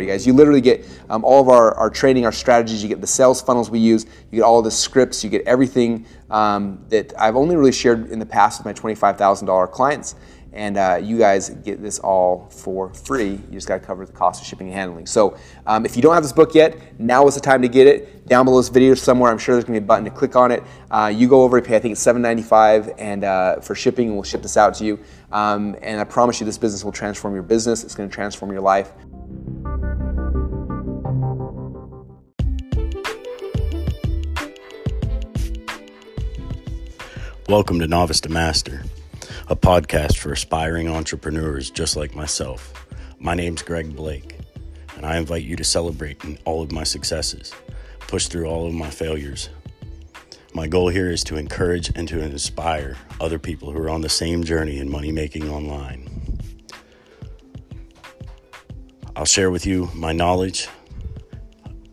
You guys, you literally get um, all of our, our training, our strategies. You get the sales funnels we use. You get all the scripts. You get everything um, that I've only really shared in the past with my twenty-five thousand dollar clients. And uh, you guys get this all for free. You just got to cover the cost of shipping and handling. So um, if you don't have this book yet, now is the time to get it. Down below this video somewhere, I'm sure there's going to be a button to click on it. Uh, you go over and pay. I think it's $7.95 and uh, for shipping, and we'll ship this out to you. Um, and I promise you, this business will transform your business. It's going to transform your life. Welcome to Novice to Master, a podcast for aspiring entrepreneurs just like myself. My name's Greg Blake, and I invite you to celebrate all of my successes, push through all of my failures. My goal here is to encourage and to inspire other people who are on the same journey in money making online. I'll share with you my knowledge,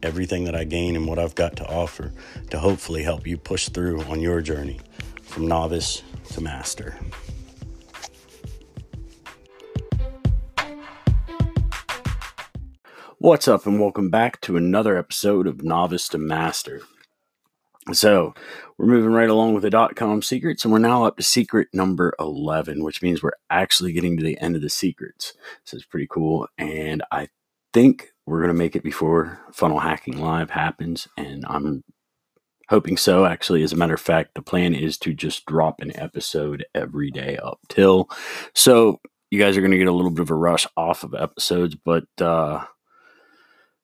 everything that I gain, and what I've got to offer to hopefully help you push through on your journey from novice to master. What's up, and welcome back to another episode of Novice to Master. So, we're moving right along with the dot com secrets, and we're now up to secret number 11, which means we're actually getting to the end of the secrets. So, it's pretty cool, and I think we're going to make it before Funnel Hacking Live happens, and I'm hoping so actually. As a matter of fact the plan is to just drop an episode every day up till so you guys are going to get a little bit of a rush off of episodes but uh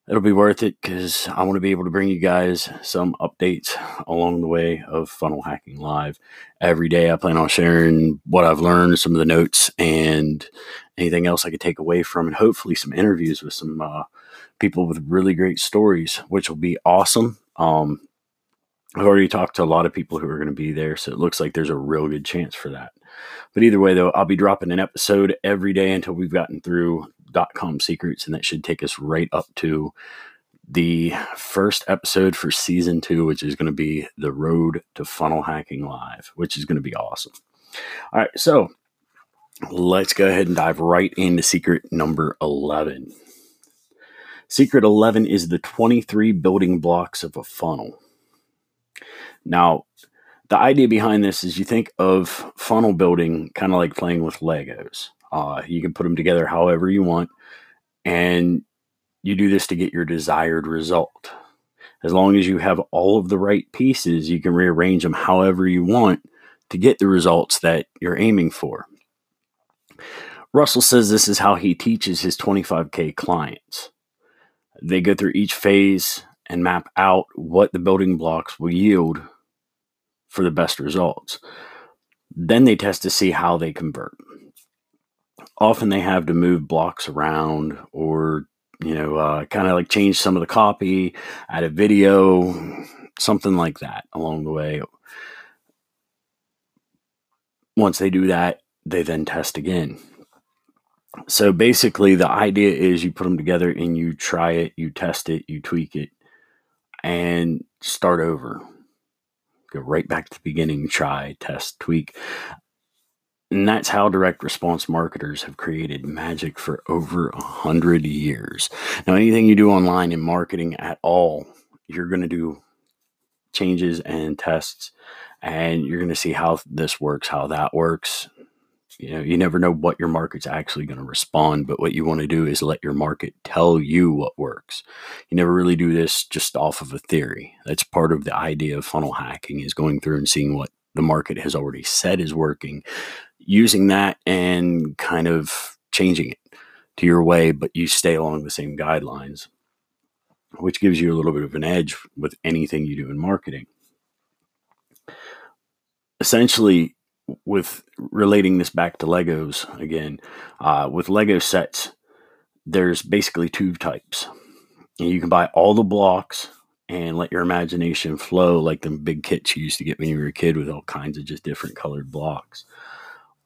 it'll be worth it because i want to be able to bring you guys some updates along the way of funnel hacking live. Every day i plan on sharing what i've learned some of the notes and anything else i could take away from and hopefully some interviews with some uh, people with really great stories which will be awesome. Um, I've already talked to a lot of people who are going to be there, so it looks like there's a real good chance for that. But either way, though, I'll be dropping an episode every day until we've gotten through com secrets, and that should take us right up to the first episode for season two, which is going to be the road to funnel hacking live, which is going to be awesome. All right, so let's go ahead and dive right into secret number 11. Secret 11 is the 23 building blocks of a funnel. Now, the idea behind this is you think of funnel building kind of like playing with Legos. Uh, you can put them together however you want, and you do this to get your desired result. As long as you have all of the right pieces, you can rearrange them however you want to get the results that you're aiming for. Russell says this is how he teaches his 25K clients. They go through each phase and map out what the building blocks will yield for the best results. Then they test to see how they convert. Often they have to move blocks around or, you know, uh, kind of like change some of the copy, add a video, something like that along the way. Once they do that, they then test again. So basically, the idea is you put them together and you try it, you test it, you tweak it, and start over go right back to the beginning, try, test, tweak. And that's how direct response marketers have created magic for over a hundred years. Now, anything you do online in marketing at all, you're going to do changes and tests, and you're going to see how this works, how that works, you know you never know what your market's actually going to respond but what you want to do is let your market tell you what works. You never really do this just off of a theory. That's part of the idea of funnel hacking is going through and seeing what the market has already said is working using that and kind of changing it to your way but you stay along the same guidelines which gives you a little bit of an edge with anything you do in marketing. Essentially with relating this back to Legos again, uh, with Lego sets, there's basically two types. You can buy all the blocks and let your imagination flow like the big kits you used to get when you were a kid with all kinds of just different colored blocks.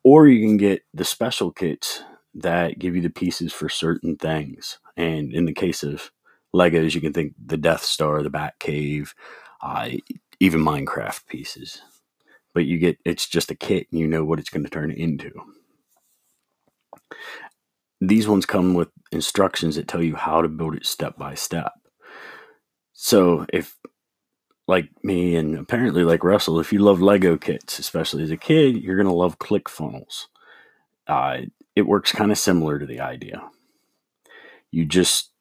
Or you can get the special kits that give you the pieces for certain things. And in the case of Legos, you can think the Death Star, the Bat Cave, uh, even Minecraft pieces but you get it's just a kit and you know what it's going to turn into. these ones come with instructions that tell you how to build it step by step. So if like me and apparently like Russell, if you love Lego kits, especially as a kid, you're going to love ClickFunnels. Uh, it works kind of similar to the idea. You just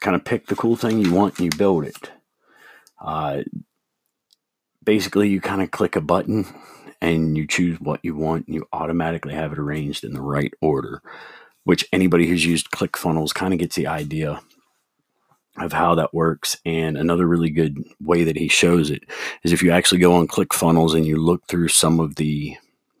kind of pick the cool thing you want and you build it. Uh, basically, you kind of click a button and you choose what you want and you automatically have it arranged in the right order, which anybody who's used ClickFunnels kind of gets the idea of how that works. And another really good way that he shows it is if you actually go on ClickFunnels and you look through some of the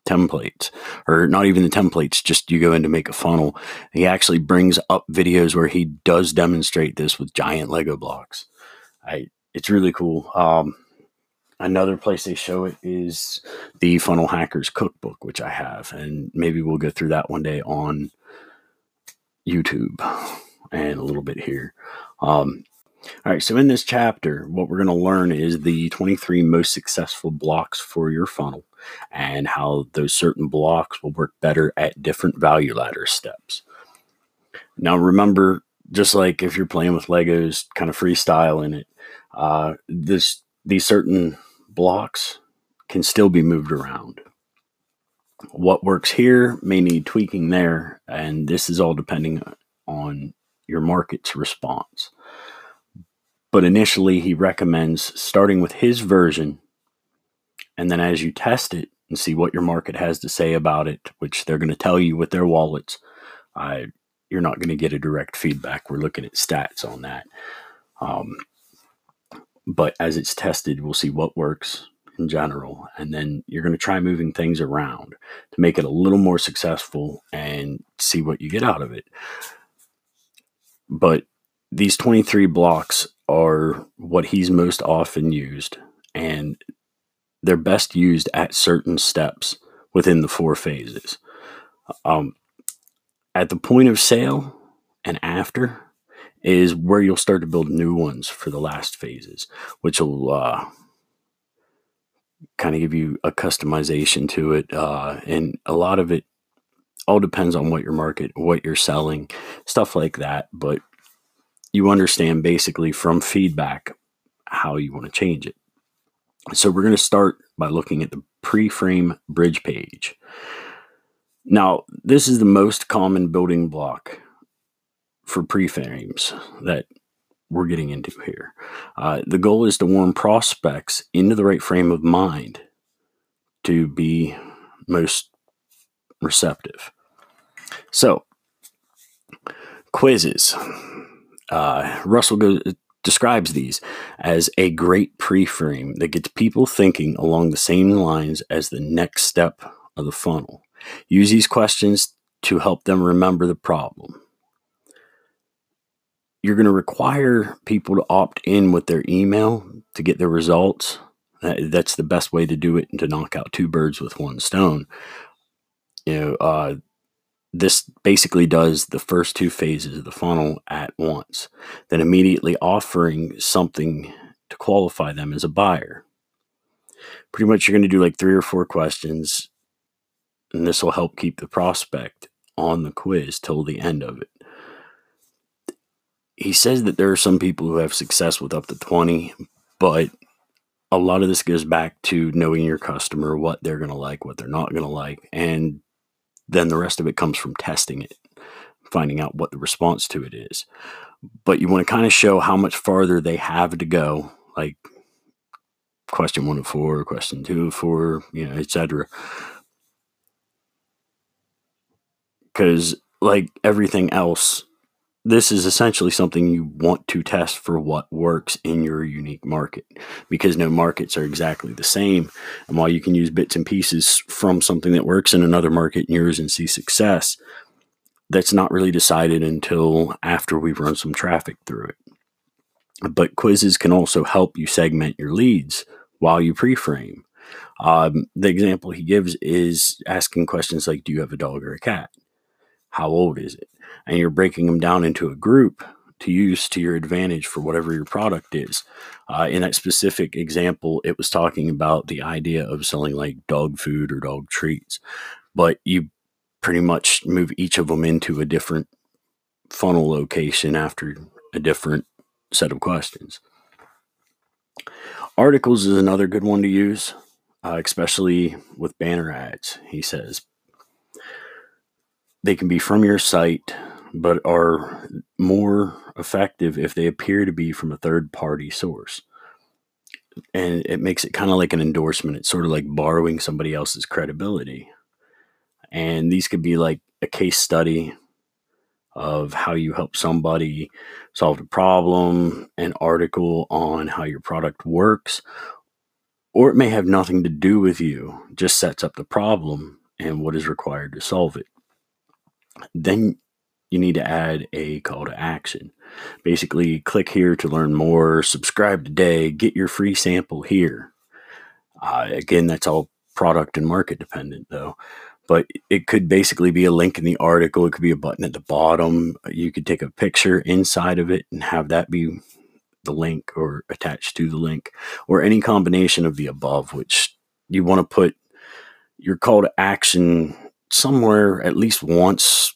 templates, or not even the templates, just you go in to make a funnel. He actually brings up videos where he does demonstrate this with giant Lego blocks. I, it's really cool. Um, another place they show it is the Funnel Hackers Cookbook, which I have, and maybe we'll go through that one day on YouTube and a little bit here. Um, all right, so in this chapter, what we're going to learn is the 23 most successful blocks for your funnel and how those certain blocks will work better at different value ladder steps. Now, remember, just like if you're playing with Legos, kind of freestyle in it, uh, this these certain blocks can still be moved around. What works here may need tweaking there, and this is all depending on your market's response. But initially, he recommends starting with his version. And then as you test it and see what your market has to say about it, which they're going to tell you with their wallets, uh, you're not going to get a direct feedback. We're looking at stats on that. Um, but as it's tested, we'll see what works in general. And then you're going to try moving things around to make it a little more successful and see what you get out of it. But these 23 blocks are what he's most often used, and they're best used at certain steps within the four phases. Um, at the point of sale and after is where you'll start to build new ones for the last phases, which will uh, kind of give you a customization to it. Uh, and a lot of it all depends on what your market, what you're selling, stuff like that. But you understand basically from feedback how you want to change it. So we're going to start by looking at the pre-frame bridge page. Now, this is the most common building block for pre-frames that we're getting into here. Uh, the goal is to warm prospects into the right frame of mind to be most receptive. So, quizzes. Uh, Russell goes, describes these as a great pre-frame that gets people thinking along the same lines as the next step of the funnel. Use these questions to help them remember the problem. You're going to require people to opt in with their email to get their results. That's the best way to do it and to knock out two birds with one stone. You know, uh, this basically does the first two phases of the funnel at once, then immediately offering something to qualify them as a buyer. Pretty much, you're going to do like three or four questions, and this will help keep the prospect on the quiz till the end of it. He says that there are some people who have success with up to 20, but a lot of this goes back to knowing your customer, what they're going to like, what they're not going to like, and then the rest of it comes from testing it, finding out what the response to it is. But you want to kind of show how much farther they have to go, like question one of four, question two of four, you know, etc. Because like everything else, this is essentially something you want to test for what works in your unique market because no markets are exactly the same. And while you can use bits and pieces from something that works in another market in yours and see success, that's not really decided until after we've run some traffic through it. But quizzes can also help you segment your leads while you pre frame. Um, the example he gives is asking questions like Do you have a dog or a cat? How old is it? and you're breaking them down into a group to use to your advantage for whatever your product is. Uh, in that specific example, it was talking about the idea of selling like dog food or dog treats, but you pretty much move each of them into a different funnel location after a different set of questions. Articles is another good one to use, uh, especially with banner ads. He says they can be from your site, but are more effective if they appear to be from a third party source. And it makes it kind of like an endorsement. It's sort of like borrowing somebody else's credibility. And these could be like a case study of how you help somebody solve a problem, an article on how your product works, or it may have nothing to do with you, just sets up the problem and what is required to solve it. Then you need to add a call to action. Basically, click here to learn more, subscribe today, get your free sample here. Uh, again, that's all product and market dependent, though. But it could basically be a link in the article. It could be a button at the bottom. You could take a picture inside of it and have that be the link or attached to the link, or any combination of the above, which you want to put your call to action somewhere at least once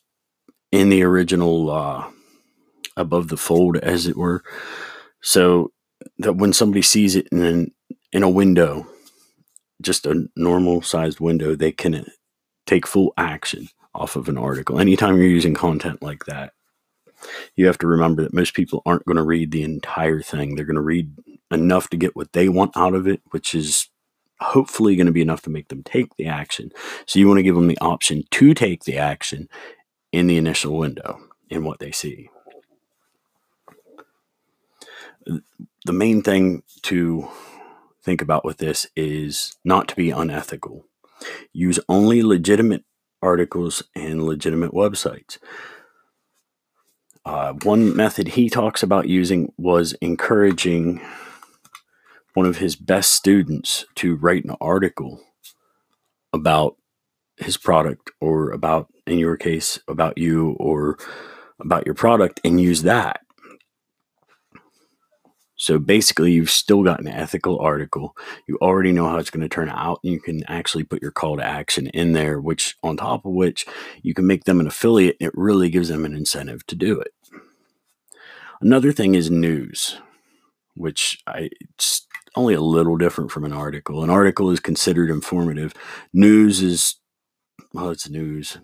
in the original uh, above the fold, as it were, so that when somebody sees it in an, in a window, just a normal sized window, they can take full action off of an article. Anytime you're using content like that, you have to remember that most people aren't going to read the entire thing. They're going to read enough to get what they want out of it, which is hopefully going to be enough to make them take the action. So you want to give them the option to take the action in the initial window in what they see. The main thing to think about with this is not to be unethical. Use only legitimate articles and legitimate websites. Uh, one method he talks about using was encouraging one of his best students to write an article about his product or about, in your case, about you or about your product and use that. So basically, you've still got an ethical article. You already know how it's going to turn out, and you can actually put your call to action in there, which on top of which you can make them an affiliate. And It really gives them an incentive to do it. Another thing is news, which I, only a little different from an article. An article is considered informative. News is, well, it's news.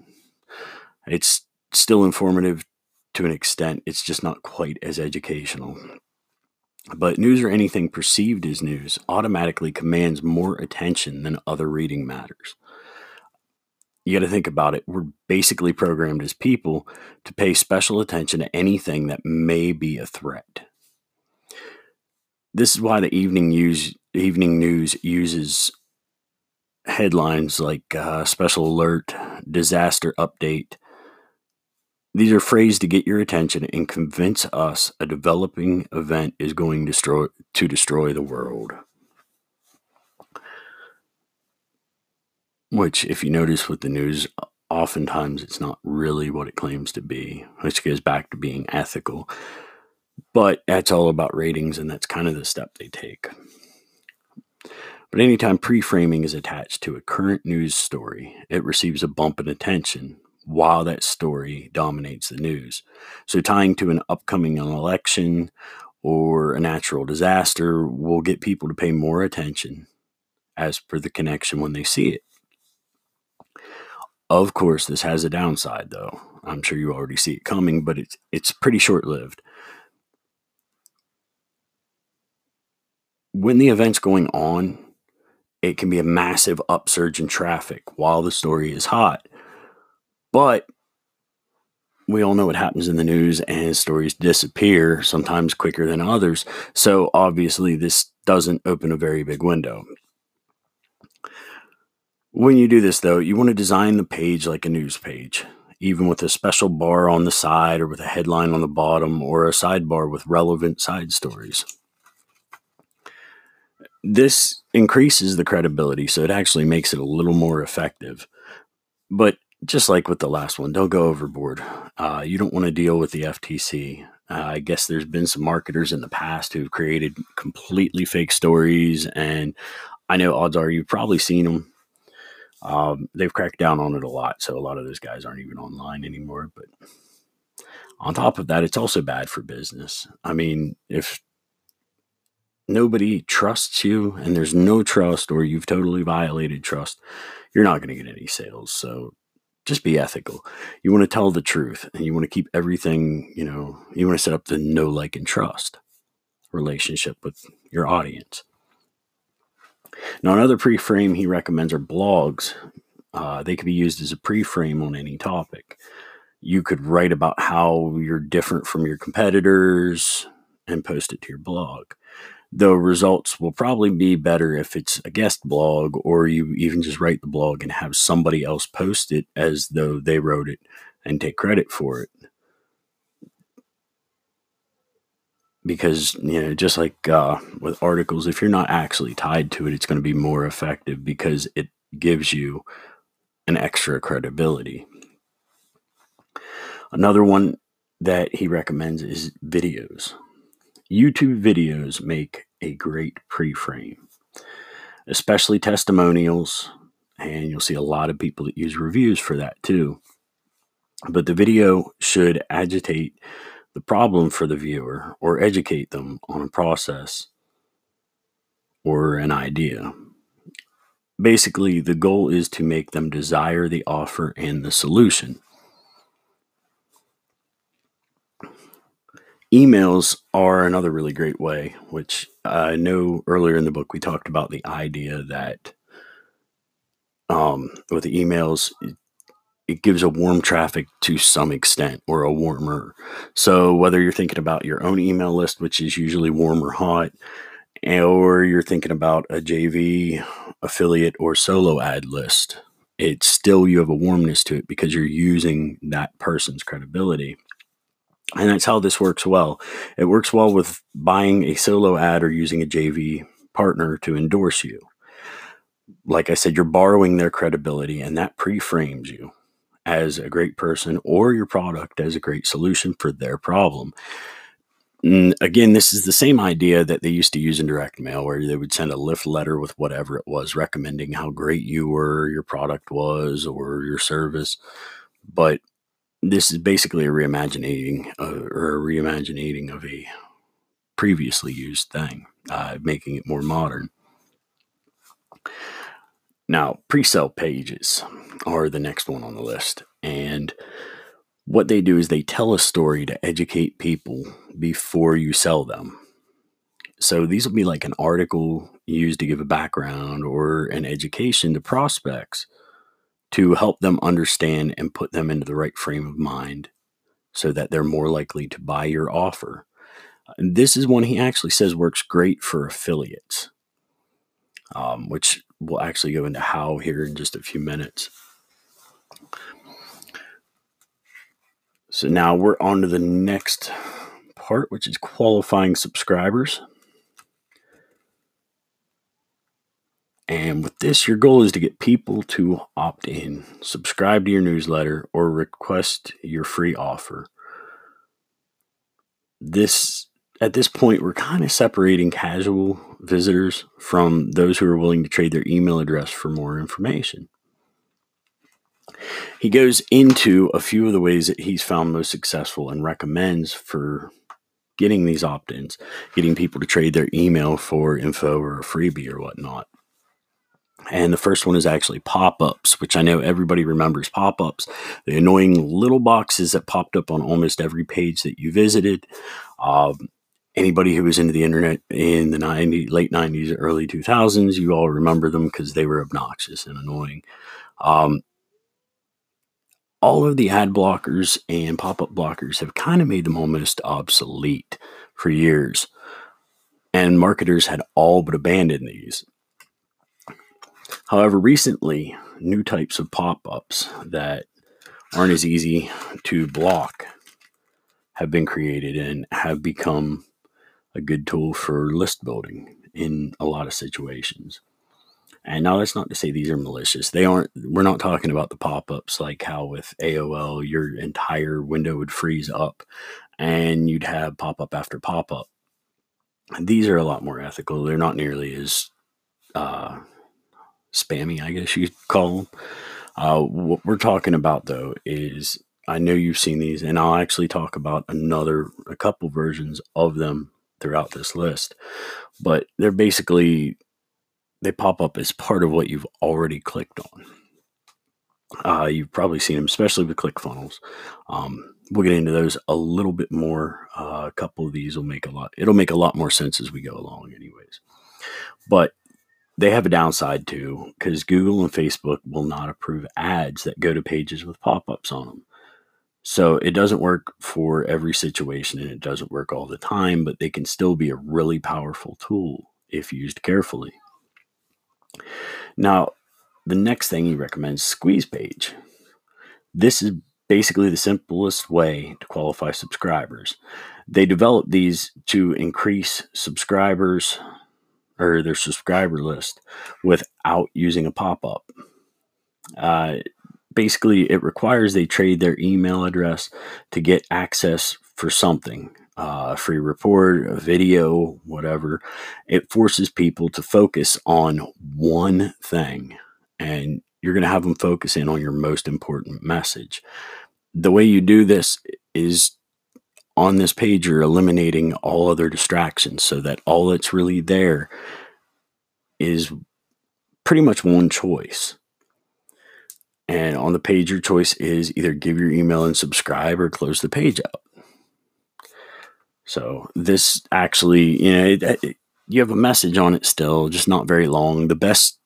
It's still informative to an extent, it's just not quite as educational. But news or anything perceived as news automatically commands more attention than other reading matters. You got to think about it. We're basically programmed as people to pay special attention to anything that may be a threat. This is why the evening news evening news uses headlines like uh, special alert, disaster update. These are phrased to get your attention and convince us a developing event is going to destroy, to destroy the world. Which, if you notice with the news, oftentimes it's not really what it claims to be, which goes back to being ethical. But that's all about ratings, and that's kind of the step they take. But anytime pre framing is attached to a current news story, it receives a bump in attention while that story dominates the news. So, tying to an upcoming election or a natural disaster will get people to pay more attention as per the connection when they see it. Of course, this has a downside, though. I'm sure you already see it coming, but it's it's pretty short lived. When the event's going on, it can be a massive upsurge in traffic while the story is hot. But we all know what happens in the news and stories disappear sometimes quicker than others. So obviously, this doesn't open a very big window. When you do this, though, you want to design the page like a news page, even with a special bar on the side or with a headline on the bottom or a sidebar with relevant side stories this increases the credibility, so it actually makes it a little more effective. But just like with the last one, don't go overboard. Uh, you don't want to deal with the FTC. Uh, I guess there's been some marketers in the past who've created completely fake stories, and I know odds are you've probably seen them. Um, they've cracked down on it a lot, so a lot of those guys aren't even online anymore. But on top of that, it's also bad for business. I mean, if nobody trusts you and there's know trust or you've totally violated trust, you're not going to get any sales. So just be ethical. You want to tell the truth and you want to keep everything, you know, you want to set up the no like, and trust relationship with your audience. Now, another pre-frame he recommends are blogs. Uh, they could be used as a pre-frame on any topic. You could write about how you're different from your competitors and post it to your blog. The results will probably be better if it's a guest blog or you even just write the blog and have somebody else post it as though they wrote it and take credit for it. because you know just like uh, with articles if you're not actually tied to it it's going to be more effective because it gives you an extra credibility another one that he recommends is videos youtube videos make a great pre-frame especially testimonials and you'll see a lot of people that use reviews for that too but the video should agitate the problem for the viewer or educate them on a process or an idea. Basically, the goal is to make them desire the offer and the solution. Emails are another really great way, which I know earlier in the book we talked about the idea that um, with the emails, it gives a warm traffic to some extent or a warmer. So whether you're thinking about your own email list, which is usually warm or hot, or you're thinking about a JV affiliate or solo ad list, it's still you have a warmness to it because you're using that person's credibility. And that's how this works well. It works well with buying a solo ad or using a JV partner to endorse you. Like I said, you're borrowing their credibility and that pre frames you as a great person or your product as a great solution for their problem. And again, this is the same idea that they used to use in direct mail, where they would send a lift letter with whatever it was, recommending how great you were, your product was, or your service. But this is basically a reimagining uh, or a reimagining of a previously used thing, uh, making it more modern. Now, pre sale pages are the next one on the list. And what they do is they tell a story to educate people before you sell them. So these will be like an article used to give a background or an education to prospects to help them understand and put them into the right frame of mind so that they're more likely to buy your offer. This is one he actually says works great for affiliates, um, which we'll actually go into how here in just a few minutes. So now we're on to the next part, which is qualifying subscribers. And with this, your goal is to get people to opt in, subscribe to your newsletter, or request your free offer. This at this point, we're kind of separating casual visitors from those who are willing to trade their email address for more information. He goes into a few of the ways that he's found most successful and recommends for getting these opt ins, getting people to trade their email for info or a freebie or whatnot. And the first one is actually pop ups, which I know everybody remembers pop ups, the annoying little boxes that popped up on almost every page that you visited. Um, anybody who was into the internet in the 90, late 90s, early 2000s, you all remember them because they were obnoxious and annoying. Um, all of the ad blockers and pop up blockers have kind of made them almost obsolete for years. And marketers had all but abandoned these. However, recently, new types of pop ups that aren't as easy to block have been created and have become a good tool for list building in a lot of situations. And now that's not to say these are malicious. They aren't, we're not talking about the pop ups like how with AOL, your entire window would freeze up and you'd have pop up after pop up. These are a lot more ethical. They're not nearly as uh, spammy, I guess you'd call them. Uh, what we're talking about though is I know you've seen these, and I'll actually talk about another, a couple versions of them throughout this list. But they're basically, they pop up as part of what you've already clicked on. Uh, you've probably seen them, especially with ClickFunnels. Um, we'll get into those a little bit more. Uh, a couple of these will make a lot. It'll make a lot more sense as we go along, anyways. But they have a downside too, because Google and Facebook will not approve ads that go to pages with pop-ups on them. So it doesn't work for every situation and it doesn't work all the time, but they can still be a really powerful tool if used carefully. Now, the next thing he recommends squeeze page. This is basically the simplest way to qualify subscribers. They develop these to increase subscribers or their subscriber list without using a pop up. Uh, basically, it requires they trade their email address to get access for something uh, a free report, a video, whatever. It forces people to focus on one thing, and you're going to have them focus in on your most important message the way you do this is on this page you're eliminating all other distractions so that all that's really there is pretty much one choice. And on the page your choice is either give your email and subscribe or close the page out. So this actually you know it, it, you have a message on it still just not very long. The best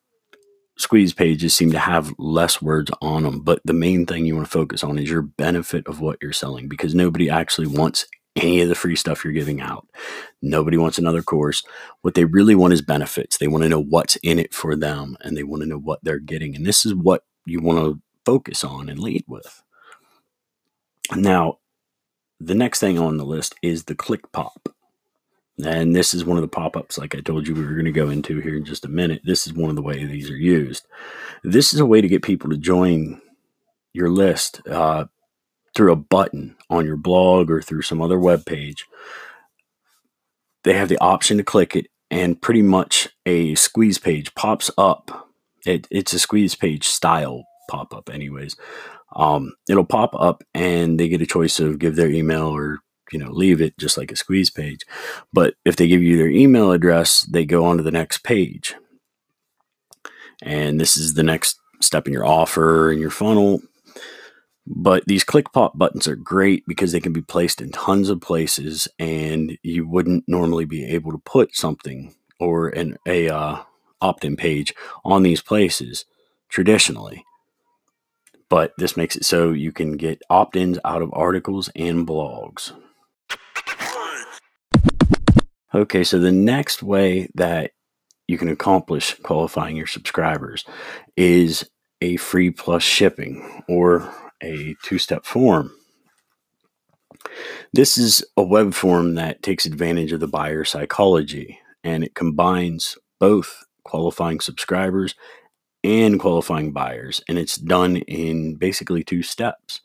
squeeze pages seem to have less words on them, but the main thing you want to focus on is your benefit of what you're selling because nobody actually wants any of the free stuff you're giving out. Nobody wants another course. What they really want is benefits. They want to know what's in it for them and they want to know what they're getting. And this is what you want to focus on and lead with. Now, the next thing on the list is the click pop. And this is one of the pop ups, like I told you, we were going to go into here in just a minute. This is one of the ways these are used. This is a way to get people to join your list uh, through a button on your blog or through some other web page. They have the option to click it, and pretty much a squeeze page pops up. It, it's a squeeze page style pop up, anyways. Um, it'll pop up, and they get a choice of give their email or you know leave it just like a squeeze page. But if they give you their email address they go on to the next page. And this is the next step in your offer and your funnel. But these click pop buttons are great because they can be placed in tons of places and you wouldn't normally be able to put something or an a uh, opt-in page on these places traditionally. But this makes it so you can get opt-ins out of articles and blogs Okay, so the next way that you can accomplish qualifying your subscribers is a free plus shipping or a two step form. This is a web form that takes advantage of the buyer psychology and it combines both qualifying subscribers and qualifying buyers, and it's done in basically two steps.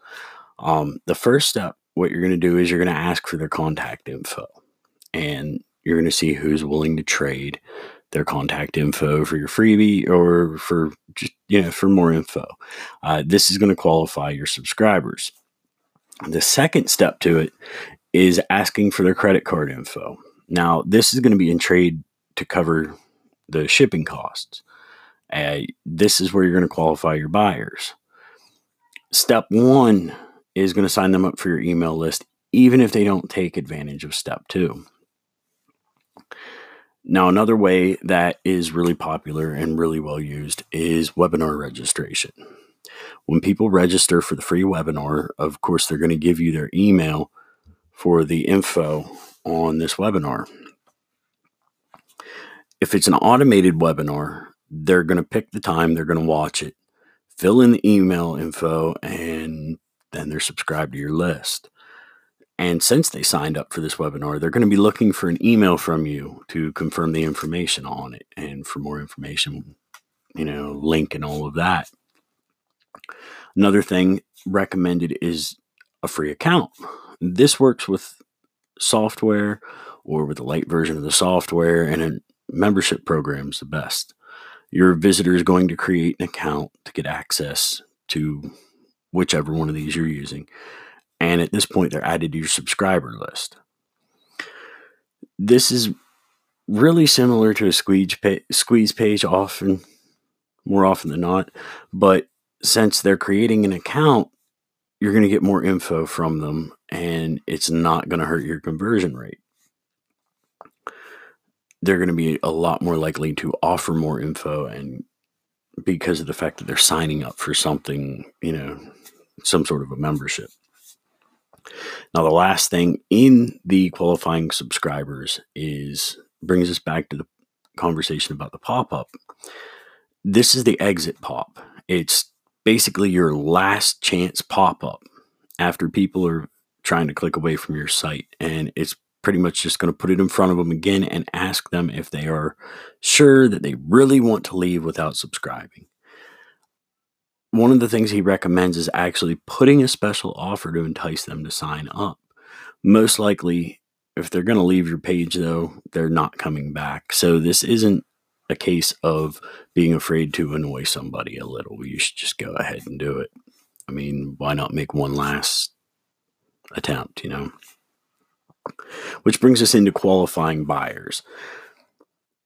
Um, the first step, what you're going to do is you're going to ask for their contact info. And you're going to see who's willing to trade their contact info for your freebie or for just you know for more info. Uh, this is going to qualify your subscribers. The second step to it is asking for their credit card info. Now, this is going to be in trade to cover the shipping costs. Uh, this is where you're going to qualify your buyers. Step one is going to sign them up for your email list, even if they don't take advantage of step two. Now, another way that is really popular and really well used is webinar registration. When people register for the free webinar, of course, they're going to give you their email for the info on this webinar. If it's an automated webinar, they're going to pick the time, they're going to watch it, fill in the email info, and then they're subscribed to your list. And since they signed up for this webinar, they're going to be looking for an email from you to confirm the information on it. And for more information, you know, link and all of that. Another thing recommended is a free account. This works with software or with a light version of the software, and a membership program is the best. your visitor is going to create an account to get access to whichever one of these you're using. And at this point, they're added to your subscriber list. This is really similar to a squeeze squeeze page often, more often than not. But since they're creating an account, you're going to get more info from them and it's not going to hurt your conversion rate. They're going to be a lot more likely to offer more info and because of the fact that they're signing up for something, you know, some sort of a membership. Now, the last thing in the qualifying subscribers is brings us back to the conversation about the pop up. This is the exit pop. It's basically your last chance pop up after people are trying to click away from your site. And it's pretty much just going to put it in front of them again and ask them if they are sure that they really want to leave without subscribing. One of the things he recommends is actually putting a special offer to entice them to sign up. Most likely, if they're going to leave your page, though, they're not coming back. So, this isn't a case of being afraid to annoy somebody a little. You should just go ahead and do it. I mean, why not make one last attempt, you know? Which brings us into qualifying buyers.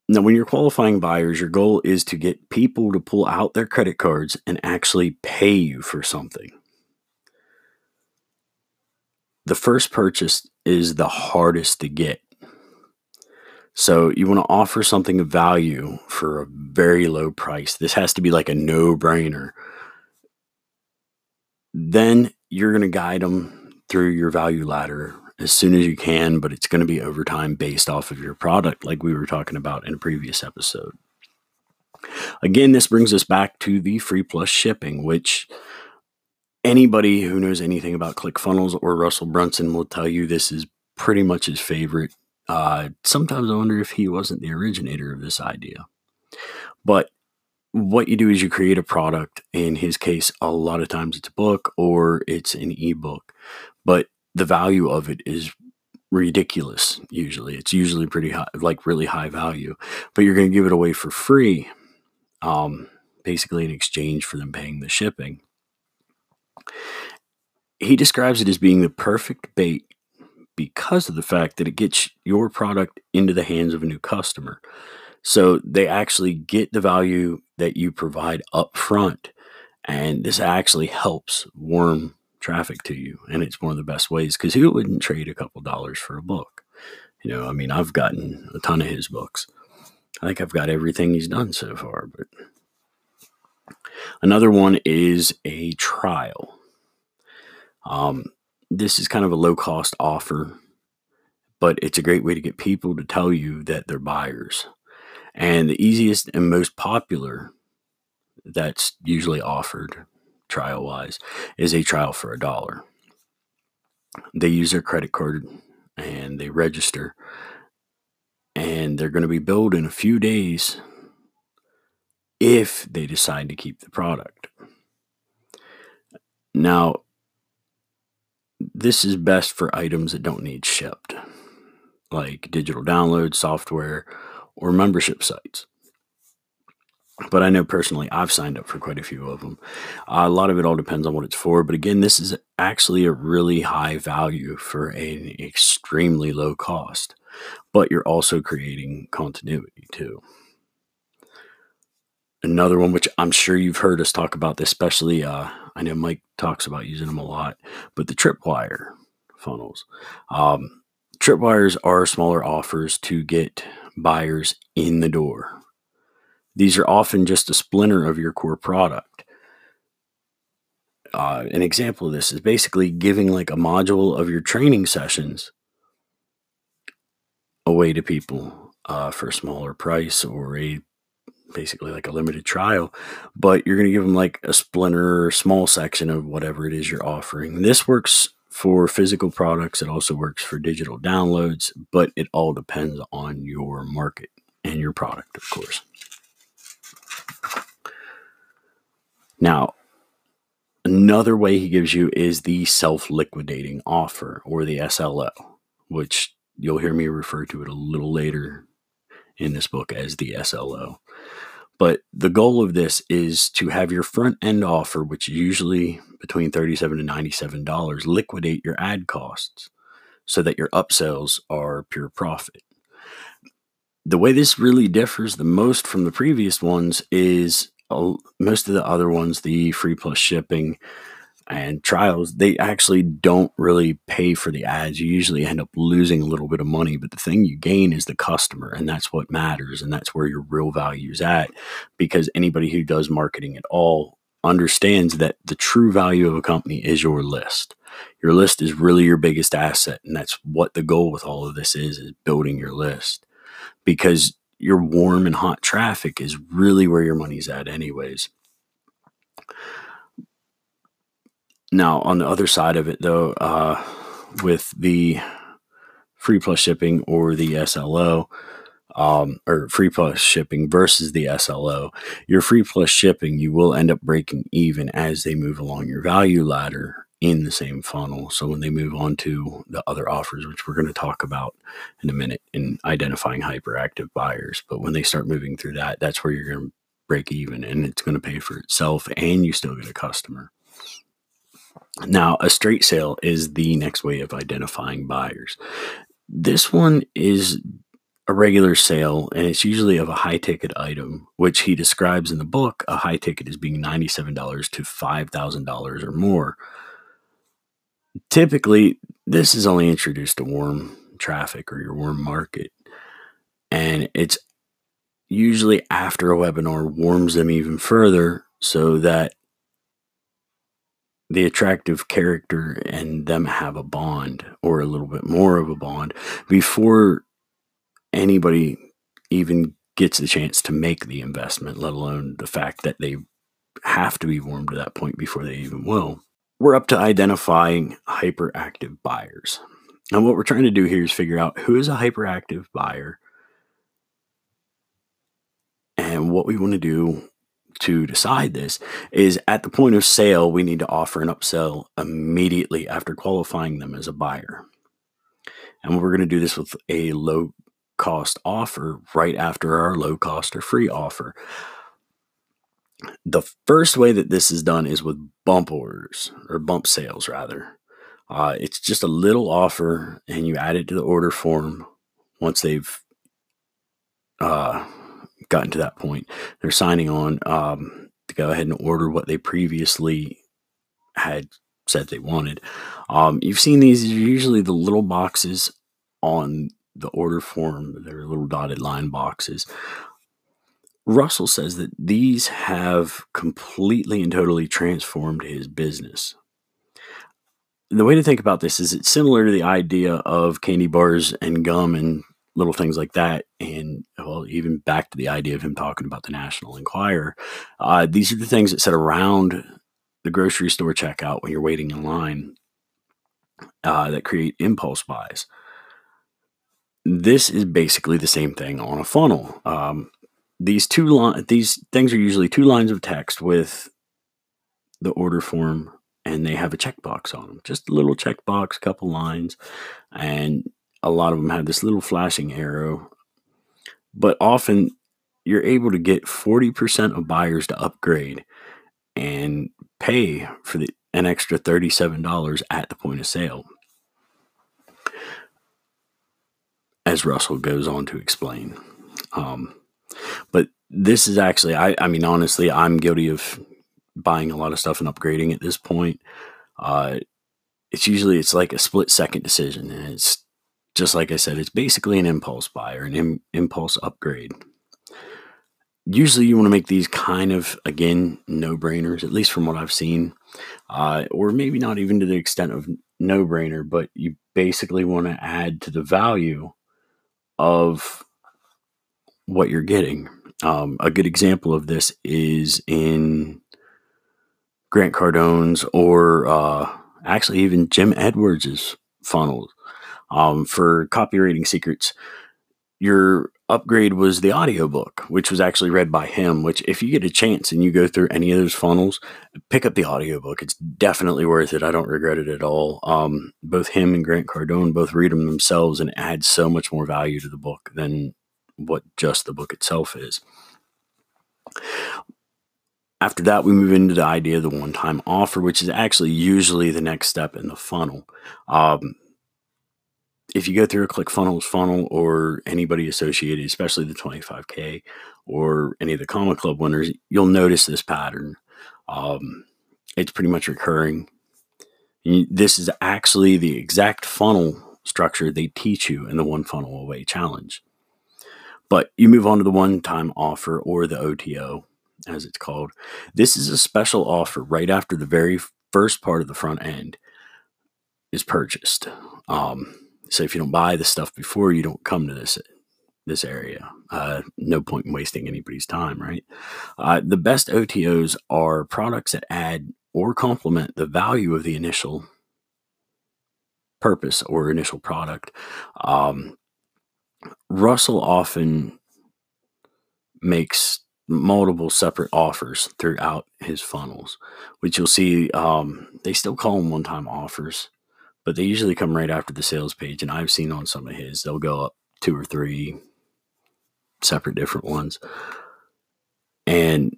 Now, when you're qualifying buyers, your goal is to get people to pull out their credit cards and actually pay you for something. The first purchase is the hardest to get. So, you want to offer something of value for a very low price. This has to be like a no brainer. Then you're going to guide them through your value ladder as soon as you can, but it's going to be over time based off of your product, like we were talking about in a previous episode. Again, this brings us back to the free plus shipping, which anybody who knows anything about ClickFunnels or Russell Brunson will tell you this is pretty much his favorite. Uh, sometimes I wonder if he wasn't the originator of this idea. But what you do is you create a product. In his case, a lot of times it's a book or it's an ebook. But the value of it is ridiculous usually. It's usually pretty high like really high value but you're going to give it away for free um, basically in exchange for them paying the shipping. He describes it as being the perfect bait because of the fact that it gets your product into the hands of a new customer. So they actually get the value that you provide up front and this actually helps warm traffic to you. And it's one of the best ways because who wouldn't trade a couple dollars for a book? You know, I mean, I've gotten a ton of his books. I think I've got everything he's done so far, but another one is a trial. Um, this is kind of a low cost offer, but it's a great way to get people to tell you that they're buyers. And the easiest and most popular that's usually offered trial wise is a trial for a dollar. They use their credit card and they register, and they're going to be billed in a few days if they decide to keep the product. Now, this is best for items that don't need shipped, like digital download software or membership sites but I know personally I've signed up for quite a few of them. Uh, a lot of it all depends on what it's for, but again, this is actually a really high value for an extremely low cost, but you're also creating continuity too. Another one, which I'm sure you've heard us talk about, this, especially uh, I know Mike talks about using them a lot, but the tripwire funnels. Um, tripwires are smaller offers to get buyers in the door these are often just a splinter of your core product. Uh, an example of this is basically giving like a module of your training sessions away to people uh, for a smaller price or a basically like a limited trial, but you're going to give them like a splinter small section of whatever it is you're offering. This works for physical products, it also works for digital downloads, but it all depends on your market and your product, of course. Now, another way he gives you is the self liquidating offer or the SLO, which you'll hear me refer to it a little later in this book as the SLO. But the goal of this is to have your front end offer, which is usually between 37 and $97, liquidate your ad costs so that your upsells are pure profit. The way this really differs the most from the previous ones is Oh, most of the other ones, the free plus shipping, and trials, they actually don't really pay for the ads. You usually end up losing a little bit of money, but the thing you gain is the customer, and that's what matters. And that's where your real value is at because anybody who does marketing at all understands that the true value of a company is your list. Your list is really your biggest asset, and that's what the goal with all of this is is building your list. Because your warm and hot traffic is really where your money's at anyways. Now, on the other side of it, though, uh, with the free plus shipping or the SLO, um, or free plus shipping versus the SLO, your free plus shipping, you will end up breaking even as they move along your value ladder in the same funnel. So when they move on to the other offers, which we're going to talk about in a minute in identifying hyperactive buyers, but when they start moving through that, that's where you're going to break even and it's going to pay for itself and you still get a customer. Now, a straight sale is the next way of identifying buyers. This one is a regular sale, and it's usually of a high ticket item, which he describes in the book. A high ticket is being $97 to $5,000 or more. Typically, this is only introduced to warm traffic or your warm market, and it's usually after a webinar warms them even further so that the attractive character and them have a bond or a little bit more of a bond before anybody even gets the chance to make the investment, let alone the fact that they have to be warmed to that point before they even will. We're up to identifying hyperactive buyers. And what we're trying to do here is figure out who is a hyperactive buyer and what we want to do to decide this is at the point of sale, we need to offer an upsell immediately after qualifying them as a buyer. And we're going to do this with a low cost offer right after our low cost or free offer. The first way that this is done is with bump orders or bump sales, rather. Uh, it's just a little offer, and you add it to the order form once they've uh, gotten to that point. They're signing on um, to go ahead and order what they previously had said they wanted. Um, you've seen these usually the little boxes on the order form. They're little dotted line boxes. Russell says that these have completely and totally transformed his business. The way to think about this is it's similar to the idea of candy bars and gum and little things like that. And well, even back to the idea of him talking about the National Enquirer, uh, these are the things that sit around the grocery store checkout when you're waiting in line uh, that create impulse buys. This is basically the same thing on a funnel. Um, these two li- these things are usually two lines of text with the order form and they have a checkbox on them just a little checkbox a couple lines and a lot of them have this little flashing arrow, but often you're able to get 40% of buyers to upgrade and pay for the, an extra $37 at the point of sale. As Russell goes on to explain. Um, but this is actually, I, I mean, honestly, I'm guilty of buying a lot of stuff and upgrading at this point. Uh, it's usually it's like a split second decision, and it's just like I said, it's basically an impulse buy or an Im- impulse upgrade. Usually, you want to make these kind of, again, no brainers, at least from what I've seen, uh, or maybe not even to the extent of no brainer, but you basically want to add to the value of what you're getting. Um, a good example of this is in Grant Cardone's or uh, actually even Jim Edwards's funnels. Um, for copywriting secrets your upgrade was the audiobook which was actually read by him which if you get a chance and you go through any of those funnels pick up the audiobook. It's definitely worth it. I don't regret it at all. Um, both him and grant cardone both read them themselves and add so much more value to the book than what just the book itself is After that, we move into the idea of the one time offer, which is actually usually the next step in the funnel. Um, if you go through a ClickFunnels funnel or anybody associated, especially the 25K or any of the Comma Club winners, you'll notice this pattern. Um, it's pretty much recurring. This is actually the exact funnel structure they teach you in the One Funnel Away Challenge. But you move on to the one time offer or the OTO, as it's called. This is a special offer right after the very first part of the front end is purchased. Um, so if you don't buy the stuff before, you don't come to this this area. Uh, no point in wasting anybody's time, right? Uh, the best OTOs are products that add or complement the value of the initial purpose or initial product. Um, Russell often makes multiple separate offers throughout his funnels, which you'll see um, they still call them one time offers, but they usually come right after the sales page. And I've seen on some of his, they'll go up two or three separate different ones. And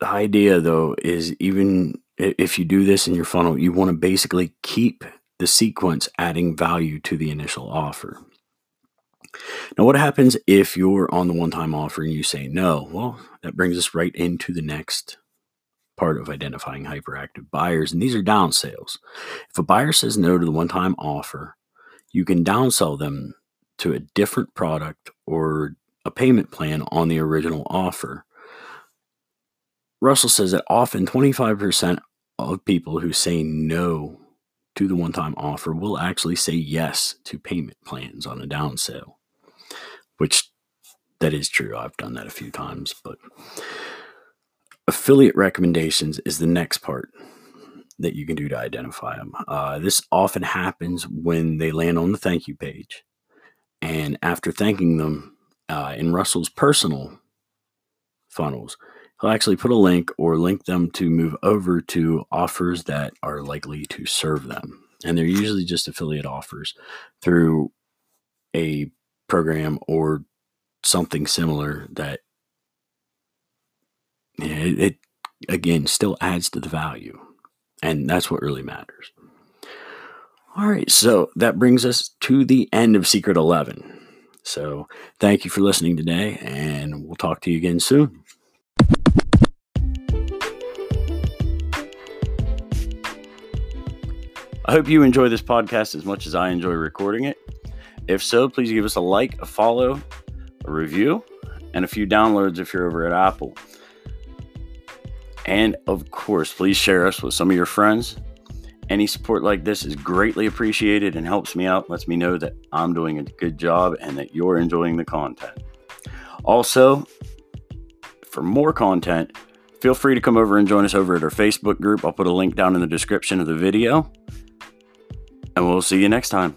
the idea, though, is even if you do this in your funnel, you want to basically keep the sequence adding value to the initial offer. Now, what happens if you're on the one time offer and you say no? Well, that brings us right into the next part of identifying hyperactive buyers, and these are down sales. If a buyer says no to the one time offer, you can downsell them to a different product or a payment plan on the original offer. Russell says that often 25% of people who say no to the one time offer will actually say yes to payment plans on a down sale, which that is true. I've done that a few times, but affiliate recommendations is the next part that you can do to identify them. Uh, this often happens when they land on the thank you page. And after thanking them uh, in Russell's personal funnels, he'll actually put a link or link them to move over to offers that are likely to serve them. And they're usually just affiliate offers through a program or something similar that it, it again still adds to the value. And that's what really matters. All right, so that brings us to the end of Secret 11. So thank you for listening today, and we'll talk to you again soon. I hope you enjoy this podcast as much as I enjoy recording it. If so, please give us a like, a follow, a review, and a few downloads if you're over at Apple. And of course, please share us with some of your friends. Any support like this is greatly appreciated and helps me out, lets me know that I'm doing a good job and that you're enjoying the content. Also, for more content, feel free to come over and join us over at our Facebook group. I'll put a link down in the description of the video. And we'll see you next time.